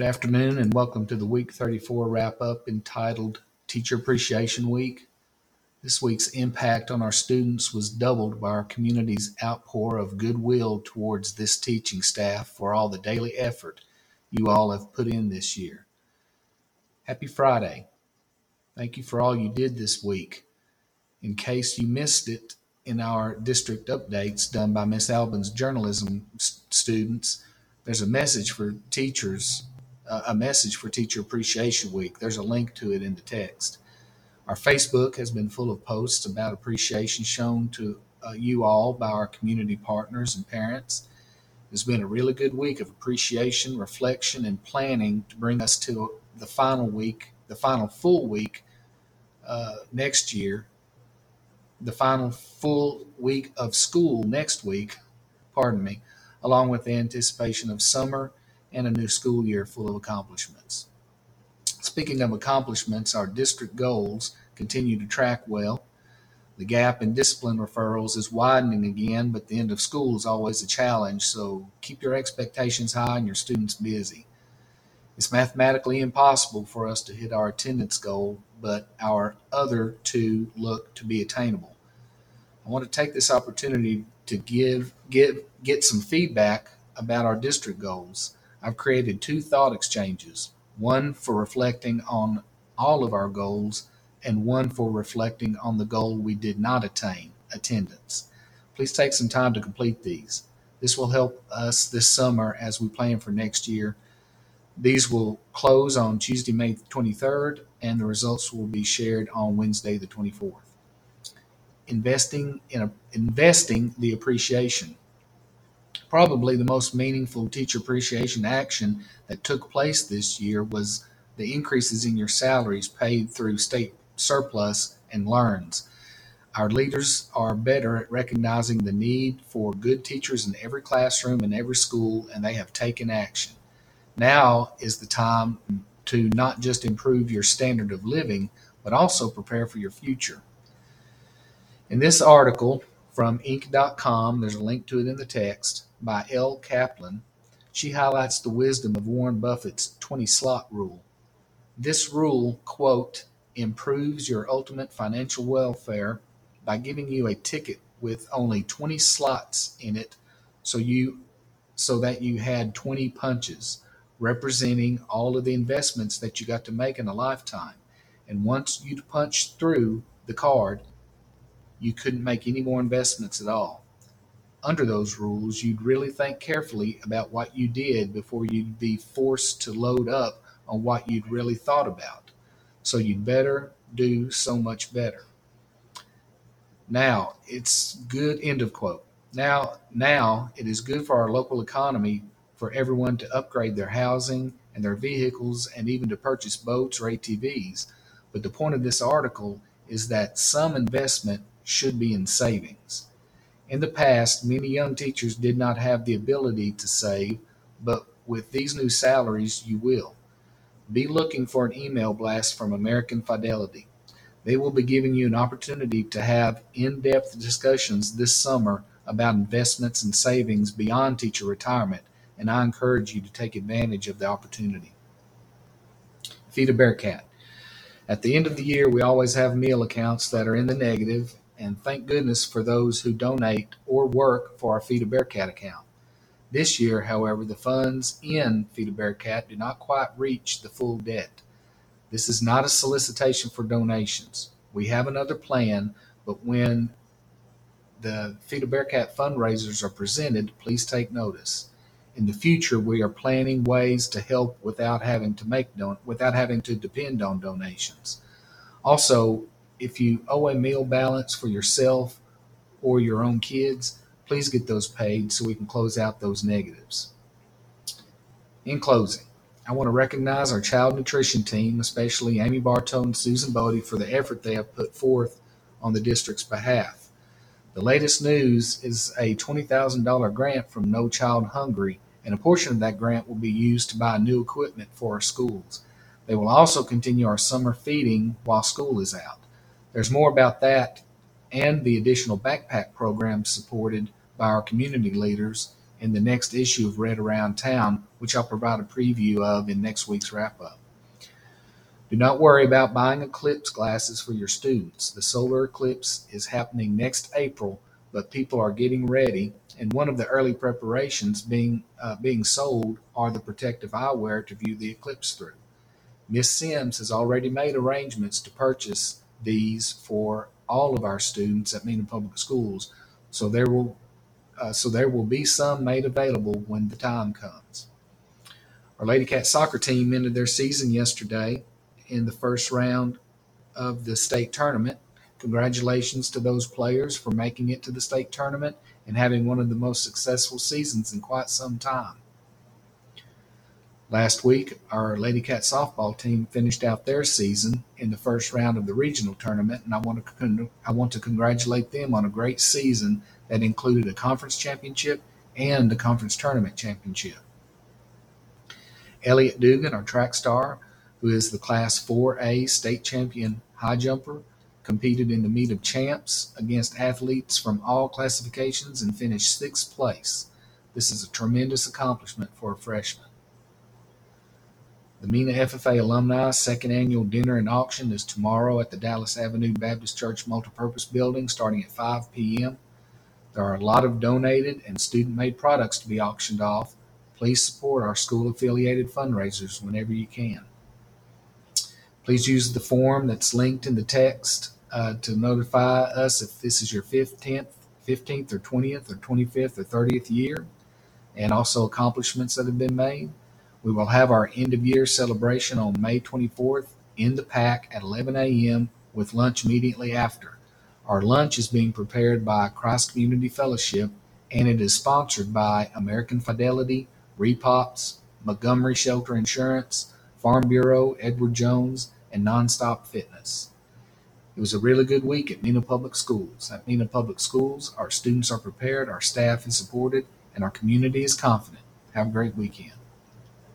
Good afternoon and welcome to the Week 34 wrap up entitled Teacher Appreciation Week. This week's impact on our students was doubled by our community's outpour of goodwill towards this teaching staff for all the daily effort you all have put in this year. Happy Friday. Thank you for all you did this week. In case you missed it in our district updates done by Miss Albin's journalism s- students, there's a message for teachers, a message for Teacher Appreciation Week. There's a link to it in the text. Our Facebook has been full of posts about appreciation shown to uh, you all by our community partners and parents. It's been a really good week of appreciation, reflection, and planning to bring us to the final week, the final full week uh, next year, the final full week of school next week, pardon me, along with the anticipation of summer and a new school year full of accomplishments. Speaking of accomplishments, our district goals continue to track well. The gap in discipline referrals is widening again, but the end of school is always a challenge, so keep your expectations high and your students busy. It's mathematically impossible for us to hit our attendance goal, but our other two look to be attainable. I want to take this opportunity to give, give get some feedback about our district goals. I've created two thought exchanges, one for reflecting on all of our goals and one for reflecting on the goal we did not attain, attendance. Please take some time to complete these. This will help us this summer as we plan for next year. These will close on Tuesday, May 23rd, and the results will be shared on Wednesday, the 24th. Investing in a, investing the appreciation. Probably the most meaningful teacher appreciation action that took place this year was the increases in your salaries paid through state surplus and LEARNS. Our leaders are better at recognizing the need for good teachers in every classroom and every school, and they have taken action. Now is the time to not just improve your standard of living, but also prepare for your future. In this article from Inc.com, there's a link to it in the text by L. Kaplan. She highlights the wisdom of Warren Buffett's 20 slot rule. This rule, quote, improves your ultimate financial welfare by giving you a ticket with only 20 slots in it so you so that you had 20 punches representing all of the investments that you got to make in a lifetime. And once you punched through the card, you couldn't make any more investments at all. Under those rules, you'd really think carefully about what you did before you'd be forced to load up on what you'd really thought about. So you'd better do so much better. Now, it's good end of quote. Now, now it is good for our local economy for everyone to upgrade their housing and their vehicles and even to purchase boats or ATVs. But the point of this article is that some investment should be in savings. In the past, many young teachers did not have the ability to save, but with these new salaries, you will. Be looking for an email blast from American Fidelity. They will be giving you an opportunity to have in depth discussions this summer about investments and savings beyond teacher retirement, and I encourage you to take advantage of the opportunity. Feed a Bearcat. At the end of the year, we always have meal accounts that are in the negative, and thank goodness for those who donate or work for our Feed a Bearcat account. This year, however, the funds in Feed a Bearcat do not quite reach the full debt. This is not a solicitation for donations. We have another plan, but when the Feed a Bearcat fundraisers are presented, please take notice. In the future, we are planning ways to help without having to make don- without having to depend on donations. Also, if you owe a meal balance for yourself or your own kids, please get those paid so we can close out those negatives. In closing, I want to recognize our child nutrition team, especially Amy Bartow and Susan Bodie, for the effort they have put forth on the district's behalf. The latest news is a $20,000 grant from No Child Hungry, and a portion of that grant will be used to buy new equipment for our schools. They will also continue our summer feeding while school is out. There's more about that and the additional backpack programs supported by our community leaders in the next issue of Read Around Town, which I'll provide a preview of in next week's wrap up. Do not worry about buying eclipse glasses for your students. The solar eclipse is happening next April, but people are getting ready, and one of the early preparations being uh, being sold are the protective eyewear to view the eclipse through. Miss Sims has already made arrangements to purchase these for all of our students at Mena Public Schools, so there will uh, so there will be some made available when the time comes. Our Lady Cat soccer team ended their season yesterday in the first round of the state tournament. Congratulations to those players for making it to the state tournament and having one of the most successful seasons in quite some time. Last week, our Lady Cat softball team finished out their season in the first round of the regional tournament, and I want to I want to congratulate them on a great season that included a conference championship and a conference tournament championship. Elliot Dugan, our track star, who is the Class 4A state champion high jumper, competed in the meet of champs against athletes from all classifications and finished sixth place. This is a tremendous accomplishment for a freshman. The Mena FFA Alumni Second Annual Dinner and Auction is tomorrow at the Dallas Avenue Baptist Church Multipurpose Building starting at 5 p.m. There are a lot of donated and student made products to be auctioned off. Please support our school affiliated fundraisers whenever you can. Please use the form that's linked in the text uh, to notify us if this is your 15th, 15th or 20th or 25th or 30th year, and also accomplishments that have been made. We will have our end of year celebration on May 24th in the pack at 11 a.m. with lunch immediately after. Our lunch is being prepared by Christ Community Fellowship and it is sponsored by American Fidelity, Repops, Montgomery Shelter Insurance, Farm Bureau, Edward Jones, and Nonstop Fitness. It was a really good week at Mena Public Schools. At Mena Public Schools, our students are prepared, our staff is supported, and our community is confident. Have a great weekend.